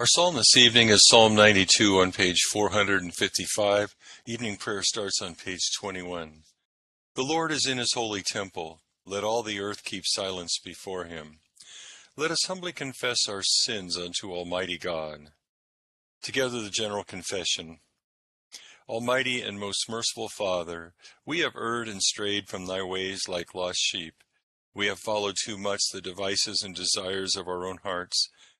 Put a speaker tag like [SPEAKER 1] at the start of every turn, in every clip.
[SPEAKER 1] Our psalm this evening is Psalm 92 on page 455. Evening prayer starts on page 21. The Lord is in his holy temple. Let all the earth keep silence before him. Let us humbly confess our sins unto Almighty God. Together the general confession. Almighty and most merciful Father, we have erred and strayed from thy ways like lost sheep. We have followed too much the devices and desires of our own hearts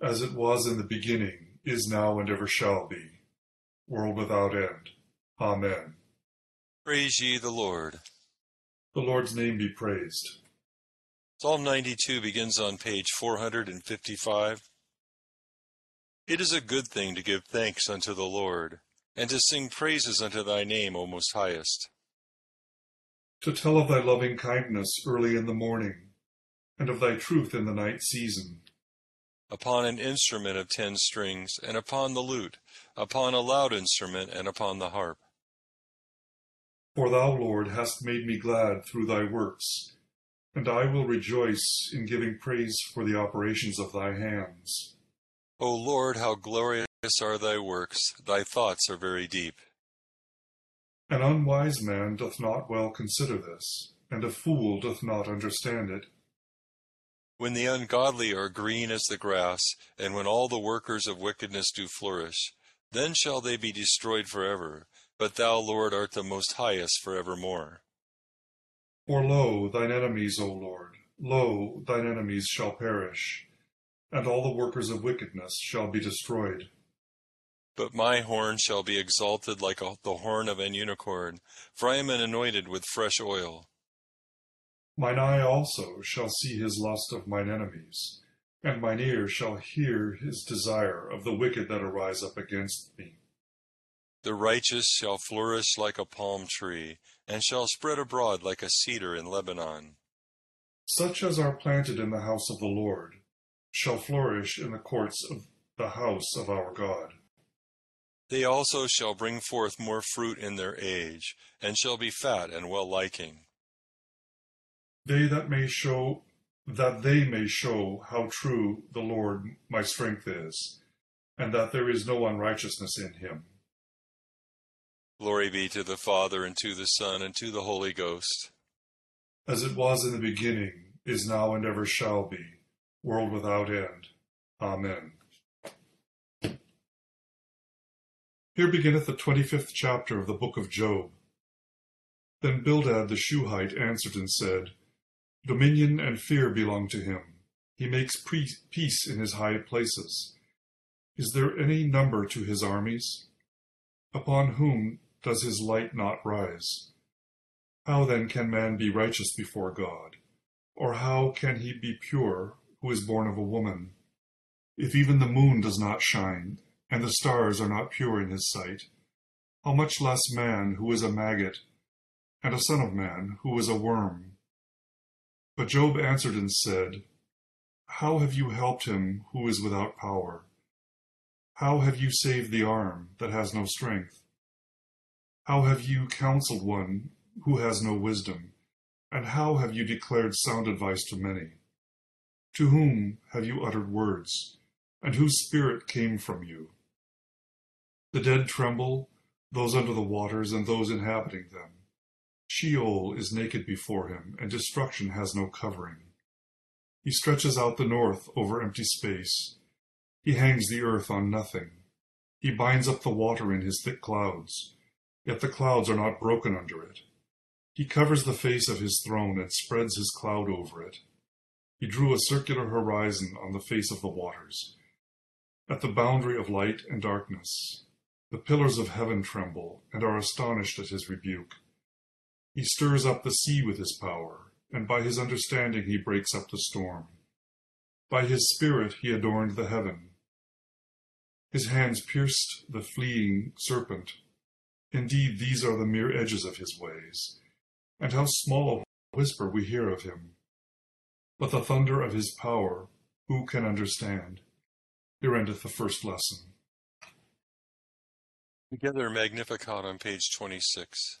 [SPEAKER 2] as it was in the beginning, is now, and ever shall be, world without end. Amen.
[SPEAKER 1] Praise ye the Lord.
[SPEAKER 2] The Lord's name be praised.
[SPEAKER 1] Psalm 92 begins on page 455. It is a good thing to give thanks unto the Lord, and to sing praises unto thy name, O Most Highest.
[SPEAKER 2] To tell of thy loving kindness early in the morning, and of thy truth in the night season
[SPEAKER 1] upon an instrument of ten strings, and upon the lute, upon a loud instrument, and upon the harp.
[SPEAKER 2] For thou, Lord, hast made me glad through thy works, and I will rejoice in giving praise for the operations of thy hands.
[SPEAKER 1] O Lord, how glorious are thy works! Thy thoughts are very deep.
[SPEAKER 2] An unwise man doth not well consider this, and a fool doth not understand it.
[SPEAKER 1] When the ungodly are green as the grass, and when all the workers of wickedness do flourish, then shall they be destroyed forever. But thou, Lord, art the most highest for evermore.
[SPEAKER 2] For lo, thine enemies, O Lord, lo, thine enemies shall perish, and all the workers of wickedness shall be destroyed.
[SPEAKER 1] But my horn shall be exalted like a, the horn of an unicorn, for I am anointed with fresh oil.
[SPEAKER 2] Mine eye also shall see his lust of mine enemies, and mine ear shall hear his desire of the wicked that arise up against me.
[SPEAKER 1] The righteous shall flourish like a palm tree, and shall spread abroad like a cedar in Lebanon.
[SPEAKER 2] Such as are planted in the house of the Lord shall flourish in the courts of the house of our God.
[SPEAKER 1] They also shall bring forth more fruit in their age, and shall be fat and well liking
[SPEAKER 2] they that may show that they may show how true the Lord my strength is, and that there is no unrighteousness in him.
[SPEAKER 1] Glory be to the Father, and to the Son, and to the Holy Ghost.
[SPEAKER 2] As it was in the beginning, is now, and ever shall be, world without end. Amen. Here beginneth the twenty-fifth chapter of the book of Job. Then Bildad the Shuhite answered and said, Dominion and fear belong to him. He makes peace in his high places. Is there any number to his armies? Upon whom does his light not rise? How then can man be righteous before God? Or how can he be pure who is born of a woman? If even the moon does not shine, and the stars are not pure in his sight, how much less man who is a maggot, and a son of man who is a worm? But Job answered and said, How have you helped him who is without power? How have you saved the arm that has no strength? How have you counseled one who has no wisdom? And how have you declared sound advice to many? To whom have you uttered words, and whose spirit came from you? The dead tremble, those under the waters, and those inhabiting them. Sheol is naked before him, and destruction has no covering. He stretches out the north over empty space. He hangs the earth on nothing. He binds up the water in his thick clouds, yet the clouds are not broken under it. He covers the face of his throne and spreads his cloud over it. He drew a circular horizon on the face of the waters. At the boundary of light and darkness, the pillars of heaven tremble and are astonished at his rebuke. He stirs up the sea with his power, and by his understanding he breaks up the storm. By his spirit he adorned the heaven. His hands pierced the fleeing serpent. Indeed, these are the mere edges of his ways and how small a whisper we hear of him. But the thunder of his power, who can understand? Here endeth the first lesson.
[SPEAKER 1] Together Magnificat on page 26.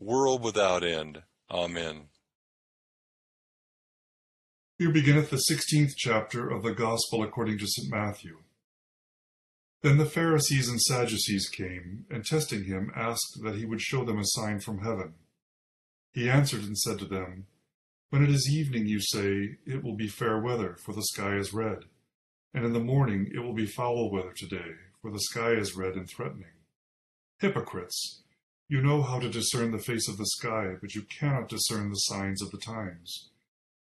[SPEAKER 1] world without end. Amen.
[SPEAKER 2] Here beginneth the sixteenth chapter of the Gospel according to St. Matthew. Then the Pharisees and Sadducees came, and testing him, asked that he would show them a sign from heaven. He answered and said to them, when it is evening, you say, It will be fair weather, for the sky is red. And in the morning, It will be foul weather today, for the sky is red and threatening. Hypocrites! You know how to discern the face of the sky, but you cannot discern the signs of the times.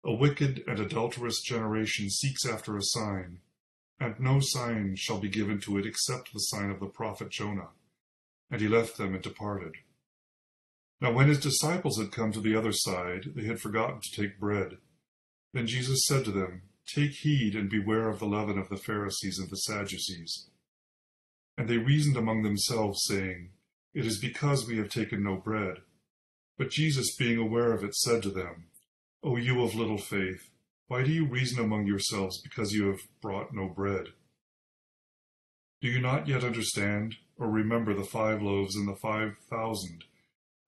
[SPEAKER 2] A wicked and adulterous generation seeks after a sign, and no sign shall be given to it except the sign of the prophet Jonah. And he left them and departed. Now when his disciples had come to the other side, they had forgotten to take bread. Then Jesus said to them, Take heed and beware of the leaven of the Pharisees and the Sadducees. And they reasoned among themselves, saying, It is because we have taken no bread. But Jesus, being aware of it, said to them, O you of little faith, why do you reason among yourselves because you have brought no bread? Do you not yet understand, or remember the five loaves and the five thousand?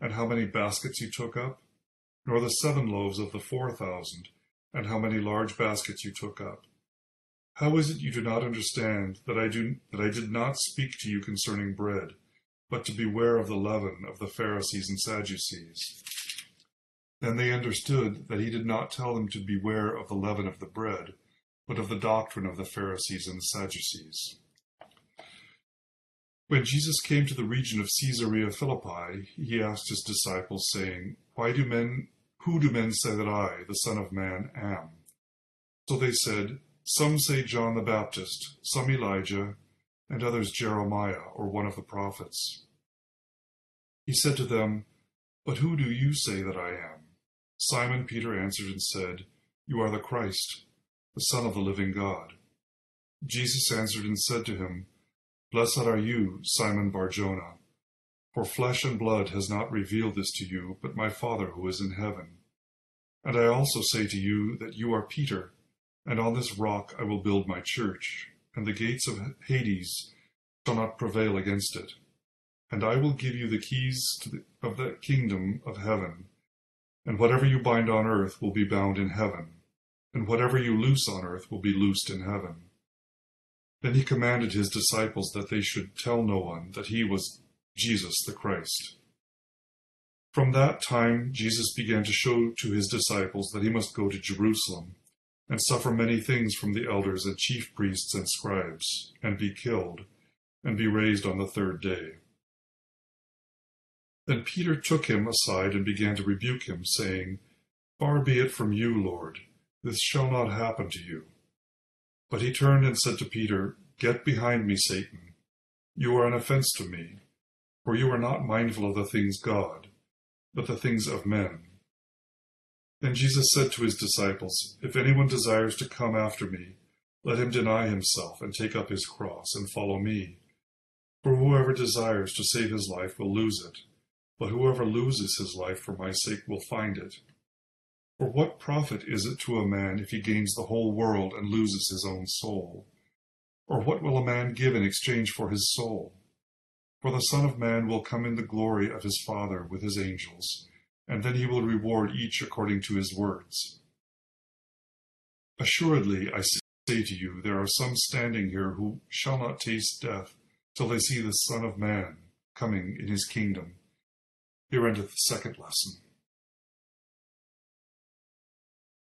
[SPEAKER 2] and how many baskets you took up, nor the seven loaves of the four thousand, and how many large baskets you took up. How is it you do not understand that I do that I did not speak to you concerning bread, but to beware of the leaven of the Pharisees and Sadducees? Then they understood that he did not tell them to beware of the leaven of the bread, but of the doctrine of the Pharisees and the Sadducees. When Jesus came to the region of Caesarea Philippi, he asked his disciples, saying, Why do men, who do men say that I, the Son of Man, am? So they said, Some say John the Baptist, some Elijah, and others Jeremiah, or one of the prophets. He said to them, But who do you say that I am? Simon Peter answered and said, You are the Christ, the Son of the living God. Jesus answered and said to him, Blessed are you, Simon Barjona, for flesh and blood has not revealed this to you, but my Father who is in heaven. And I also say to you that you are Peter, and on this rock I will build my church, and the gates of Hades shall not prevail against it. And I will give you the keys the, of the kingdom of heaven. And whatever you bind on earth will be bound in heaven, and whatever you loose on earth will be loosed in heaven. Then he commanded his disciples that they should tell no one that he was Jesus the Christ. From that time, Jesus began to show to his disciples that he must go to Jerusalem and suffer many things from the elders and chief priests and scribes, and be killed, and be raised on the third day. Then Peter took him aside and began to rebuke him, saying, Far be it from you, Lord, this shall not happen to you. But he turned and said to Peter, Get behind me, Satan. You are an offense to me, for you are not mindful of the things God but the things of men. Then Jesus said to his disciples, If anyone desires to come after me, let him deny himself and take up his cross and follow me. For whoever desires to save his life will lose it, but whoever loses his life for my sake will find it. For what profit is it to a man if he gains the whole world and loses his own soul? Or what will a man give in exchange for his soul? For the Son of Man will come in the glory of his Father with his angels, and then he will reward each according to his words. Assuredly, I say to you, there are some standing here who shall not taste death till they see the Son of Man coming in his kingdom. Here endeth the second lesson.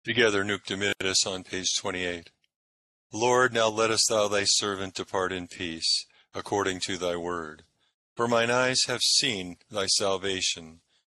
[SPEAKER 1] Together, Nunc Dimittis on page 28. Lord, now lettest thou thy servant depart in peace, according to thy word. For mine eyes have seen thy salvation,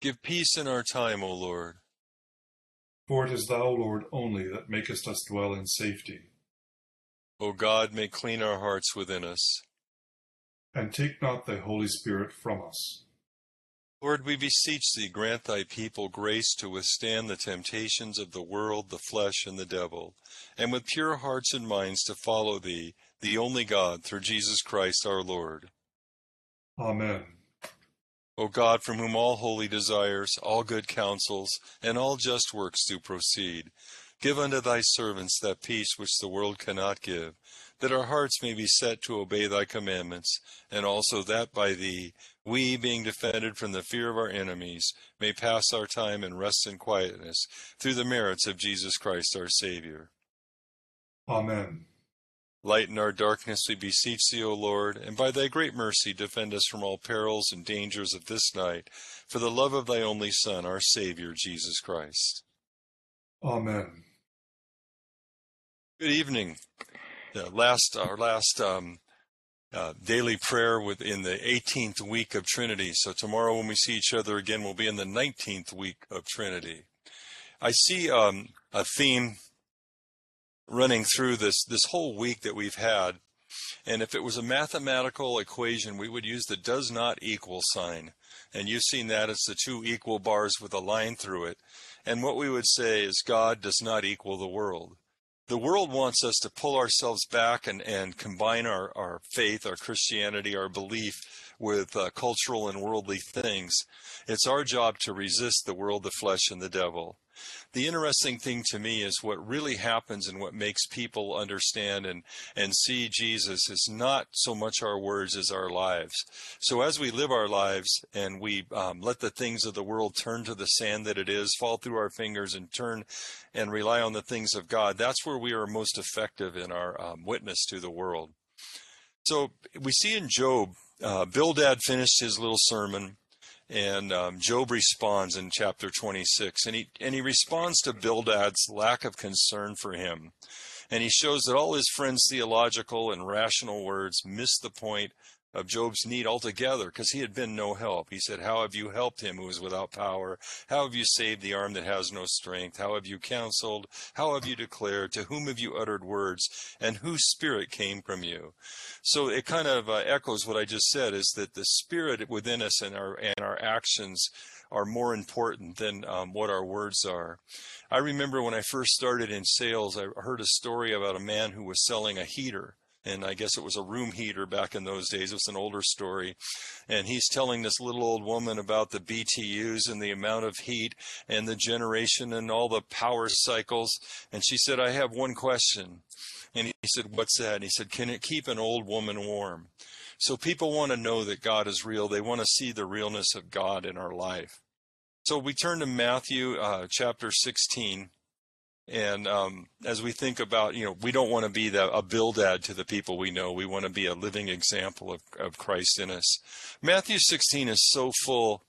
[SPEAKER 1] Give peace in our time, O Lord.
[SPEAKER 2] For it is thou, Lord, only that makest us dwell in safety.
[SPEAKER 1] O God, may clean our hearts within us.
[SPEAKER 2] And take not thy Holy Spirit from us.
[SPEAKER 1] Lord, we beseech thee, grant thy people grace to withstand the temptations of the world, the flesh, and the devil, and with pure hearts and minds to follow thee, the only God, through Jesus Christ our Lord.
[SPEAKER 2] Amen.
[SPEAKER 1] O God, from whom all holy desires, all good counsels, and all just works do proceed, give unto thy servants that peace which the world cannot give, that our hearts may be set to obey thy commandments, and also that by thee we, being defended from the fear of our enemies, may pass our time in rest and quietness through the merits of Jesus Christ our Savior.
[SPEAKER 2] Amen.
[SPEAKER 1] Lighten our darkness, we beseech thee, O Lord, and by thy great mercy defend us from all perils and dangers of this night, for the love of thy only Son, our Savior, Jesus Christ.
[SPEAKER 2] Amen.
[SPEAKER 1] Good evening. The last, our last um, uh, daily prayer within the 18th week of Trinity. So tomorrow, when we see each other again, we'll be in the 19th week of Trinity. I see um, a theme running through this this whole week that we've had, and if it was a mathematical equation, we would use the does not equal sign. And you've seen that it's the two equal bars with a line through it. And what we would say is God does not equal the world the world wants us to pull ourselves back and, and combine our, our faith, our Christianity, our belief with uh, cultural and worldly things. It's our job to resist the world, the flesh, and the devil the interesting thing to me is what really happens and what makes people understand and, and see Jesus is not so much our words as our lives. So as we live our lives and we um, let the things of the world turn to the sand that it is, fall through our fingers and turn and rely on the things of God, that's where we are most effective in our um, witness to the world. So we see in Job, uh, Bildad finished his little sermon and um, Job responds in chapter 26, and he and he responds to Bildad's lack of concern for him, and he shows that all his friends' theological and rational words miss the point of Job's need altogether because he had been no help. He said, How have you helped him who is without power? How have you saved the arm that has no strength? How have you counseled? How have you declared? To whom have you uttered words? And whose spirit came from you? So it kind of uh, echoes what I just said is that the spirit within us and our, and our actions are more important than um, what our words are. I remember when I first started in sales, I heard a story about a man who was selling a heater and I guess it was a room heater back in those days. It was an older story. And he's telling this little old woman about the BTUs and the amount of heat and the generation and all the power cycles. And she said, I have one question. And he said, What's that? And he said, Can it keep an old woman warm? So people want to know that God is real. They want to see the realness of God in our life. So we turn to Matthew uh, chapter 16. And um, as we think about, you know, we don't want to be the, a Bildad to the people we know. We want to be a living example of, of Christ in us. Matthew 16 is so full.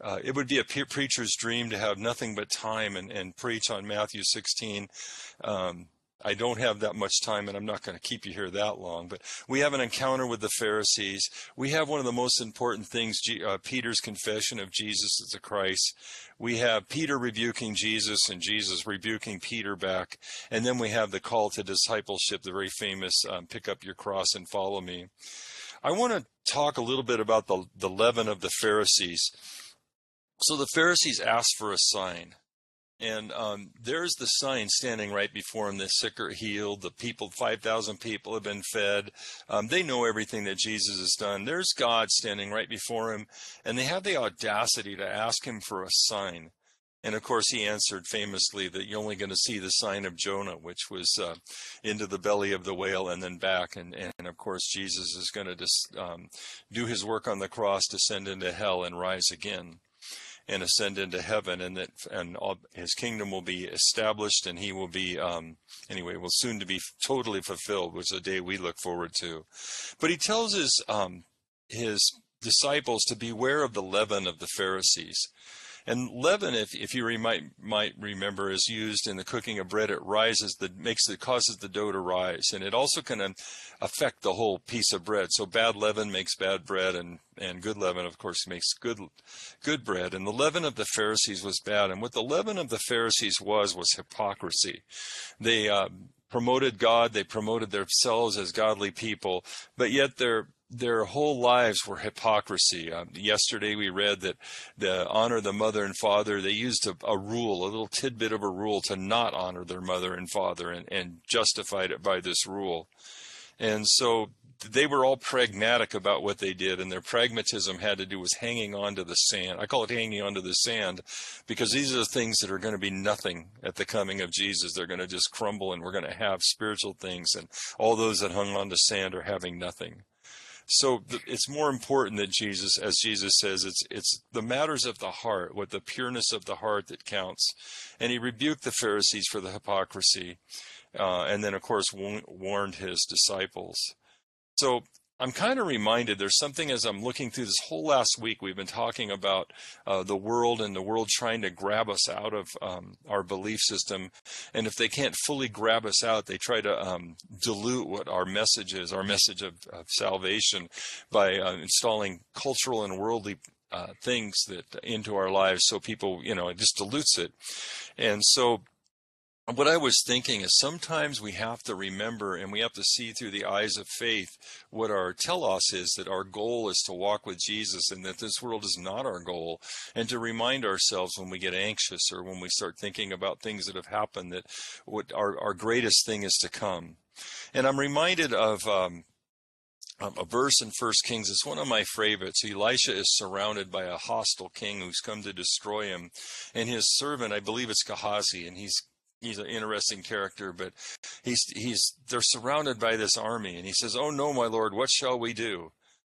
[SPEAKER 1] Uh, it would be a preacher's dream to have nothing but time and, and preach on Matthew 16. Um, I don't have that much time and I'm not going to keep you here that long, but we have an encounter with the Pharisees. We have one of the most important things, uh, Peter's confession of Jesus as the Christ. We have Peter rebuking Jesus and Jesus rebuking Peter back. And then we have the call to discipleship, the very famous um, pick up your cross and follow me. I want to talk a little bit about the, the leaven of the Pharisees. So the Pharisees asked for a sign. And um, there's the sign standing right before him. The sick are healed. The people, 5,000 people have been fed. Um, they know everything that Jesus has done. There's God standing right before him. And they have the audacity to ask him for a sign. And of course, he answered famously that you're only going to see the sign of Jonah, which was uh, into the belly of the whale and then back. And, and of course, Jesus is going to just, um, do his work on the cross, descend into hell, and rise again and ascend into heaven, and that and all, his kingdom will be established, and he will be um, anyway will soon to be totally fulfilled, which is a day we look forward to. But he tells his um, his disciples to beware of the leaven of the Pharisees. And leaven, if, if you re- might, might remember, is used in the cooking of bread. It rises, the makes it causes the dough to rise, and it also can affect the whole piece of bread. So bad leaven makes bad bread, and and good leaven, of course, makes good good bread. And the leaven of the Pharisees was bad, and what the leaven of the Pharisees was was hypocrisy. They uh, promoted God, they promoted themselves as godly people, but yet their their whole lives were hypocrisy. Um, yesterday we read that the honor the mother and father, they used a, a, rule, a little tidbit of a rule to not honor their mother and father and, and justified it by this rule. And so they were all pragmatic about what they did, and their pragmatism had to do with hanging on to the sand. I call it hanging on to the sand because these are the things that are going to be nothing at the coming of Jesus. They're going to just crumble, and we're going to have spiritual things, and all those that hung on to sand are having nothing. So it's more important that Jesus, as Jesus says, it's it's the matters of the heart, what the pureness of the heart that counts. And he rebuked the Pharisees for the hypocrisy, uh, and then of course warned his disciples. So I'm kind of reminded there's something as I'm looking through this whole last week, we've been talking about uh, the world and the world trying to grab us out of um, our belief system. And if they can't fully grab us out, they try to um, dilute what our message is, our message of, of salvation, by uh, installing cultural and worldly uh, things that into our lives so people you know it just dilutes it and so what I was thinking is sometimes we have to remember and we have to see through the eyes of faith what our telos is that our goal is to walk with Jesus and that this world is not our goal. And to remind ourselves when we get anxious or when we start thinking about things that have happened that what our, our greatest thing is to come. And I'm reminded of um, um, a verse in First Kings. It's one of my favorites. Elisha is surrounded by a hostile king who's come to destroy him, and his servant, I believe it's Gehazi, and he's he's an interesting character, but he's he's they're surrounded by this army, and he says, "Oh no, my lord, what shall we do?"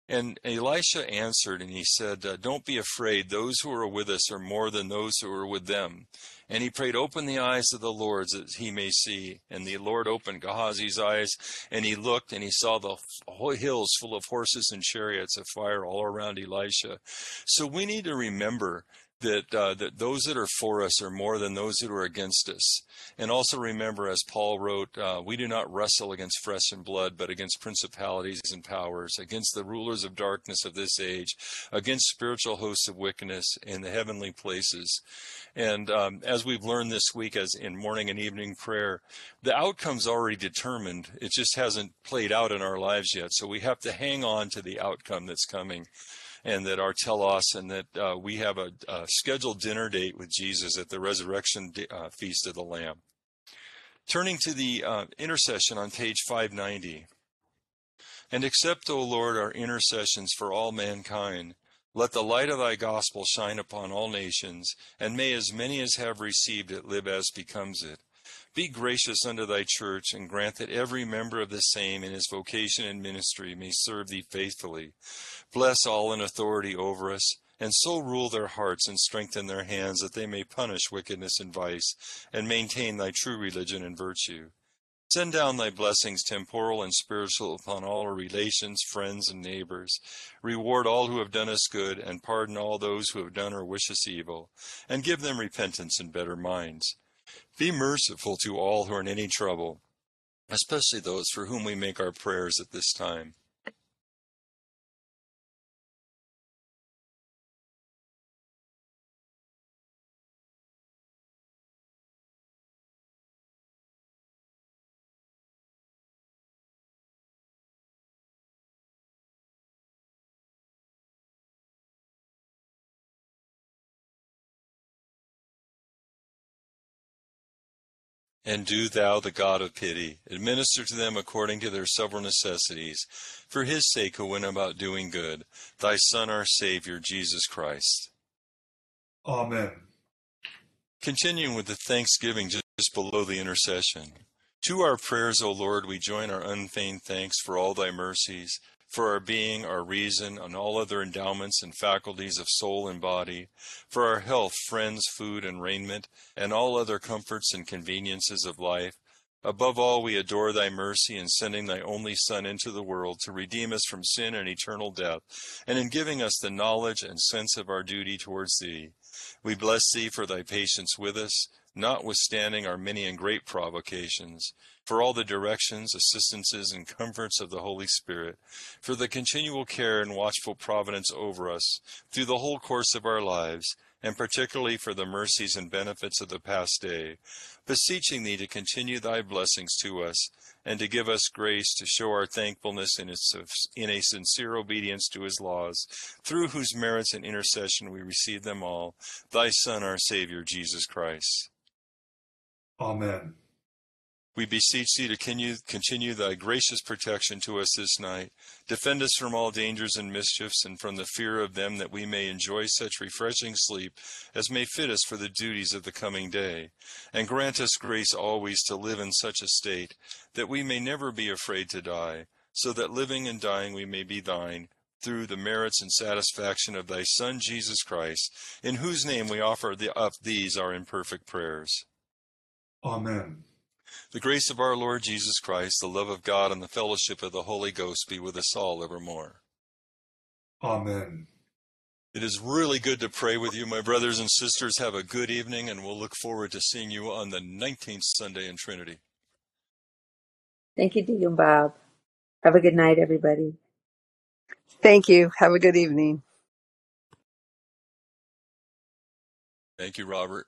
[SPEAKER 1] And Elisha answered, and he said, uh, "Don't be afraid. Those who are with us are more than those who are with them." And he prayed, Open the eyes of the Lord that he may see. And the Lord opened Gehazi's eyes, and he looked, and he saw the hills full of horses and chariots of fire all around Elisha. So we need to remember that uh, that those that are for us are more than those that are against us. And also remember, as Paul wrote, uh, we do not wrestle against flesh and blood, but against principalities and powers, against the rulers of darkness of this age, against spiritual hosts of wickedness in the heavenly places. And um, as we've learned this week, as in morning and evening prayer, the outcome's already determined. It just hasn't played out in our lives yet. So we have to hang on to the outcome that's coming and that our telos and that uh, we have a, a, scheduled dinner date with Jesus at the resurrection uh, feast of the Lamb. Turning to the uh, intercession on page 590. And accept, O Lord, our intercessions for all mankind. Let the light of thy gospel shine upon all nations, and may as many as have received it live as becomes it. Be gracious unto thy church, and grant that every member of the same in his vocation and ministry may serve thee faithfully. Bless all in authority over us, and so rule their hearts and strengthen their hands that they may punish wickedness and vice, and maintain thy true religion and virtue. Send down thy blessings, temporal and spiritual, upon all our relations, friends, and neighbors. Reward all who have done us good, and pardon all those who have done or wish us evil, and give them repentance and better minds. Be merciful to all who are in any trouble, especially those for whom we make our prayers at this time. And do thou, the God of pity, administer to them according to their several necessities, for his sake who went about doing good, thy Son, our Savior, Jesus Christ.
[SPEAKER 2] Amen.
[SPEAKER 1] Continuing with the thanksgiving just below the intercession. To our prayers, O Lord, we join our unfeigned thanks for all thy mercies, for our being, our reason, and all other endowments and faculties of soul and body, for our health, friends, food, and raiment, and all other comforts and conveniences of life. Above all, we adore thy mercy in sending thy only Son into the world to redeem us from sin and eternal death, and in giving us the knowledge and sense of our duty towards thee. We bless thee for thy patience with us, notwithstanding our many and great provocations for all the directions, assistances, and comforts of the Holy Spirit, for the continual care and watchful providence over us through the whole course of our lives, and particularly for the mercies and benefits of the past day, beseeching thee to continue thy blessings to us, and to give us grace to show our thankfulness in, a sincere obedience to his laws, through whose merits and intercession we receive them all, thy Son, our Savior, Jesus Christ.
[SPEAKER 2] Amen.
[SPEAKER 1] We beseech thee to continue, thy gracious protection to us this night. Defend us from all dangers and mischiefs, and from the fear of them, that we may enjoy such refreshing sleep as may fit us for the duties of the coming day. And grant us grace always to live in such a state that we may never be afraid to die, so that living and dying we may be thine, through the merits and satisfaction of thy Son Jesus Christ, in whose name we offer up these our imperfect prayers.
[SPEAKER 2] Amen.
[SPEAKER 1] The grace of our Lord Jesus Christ, the love of God, and the fellowship of the Holy Ghost be with us all evermore.
[SPEAKER 2] Amen.
[SPEAKER 1] It is really good to pray with you, my brothers and sisters. Have a good evening, and we'll look forward to seeing you on the 19th Sunday in Trinity.
[SPEAKER 3] Thank you, Deacon Bob. Have a good night, everybody.
[SPEAKER 4] Thank you. Have a good evening.
[SPEAKER 1] Thank you, Robert.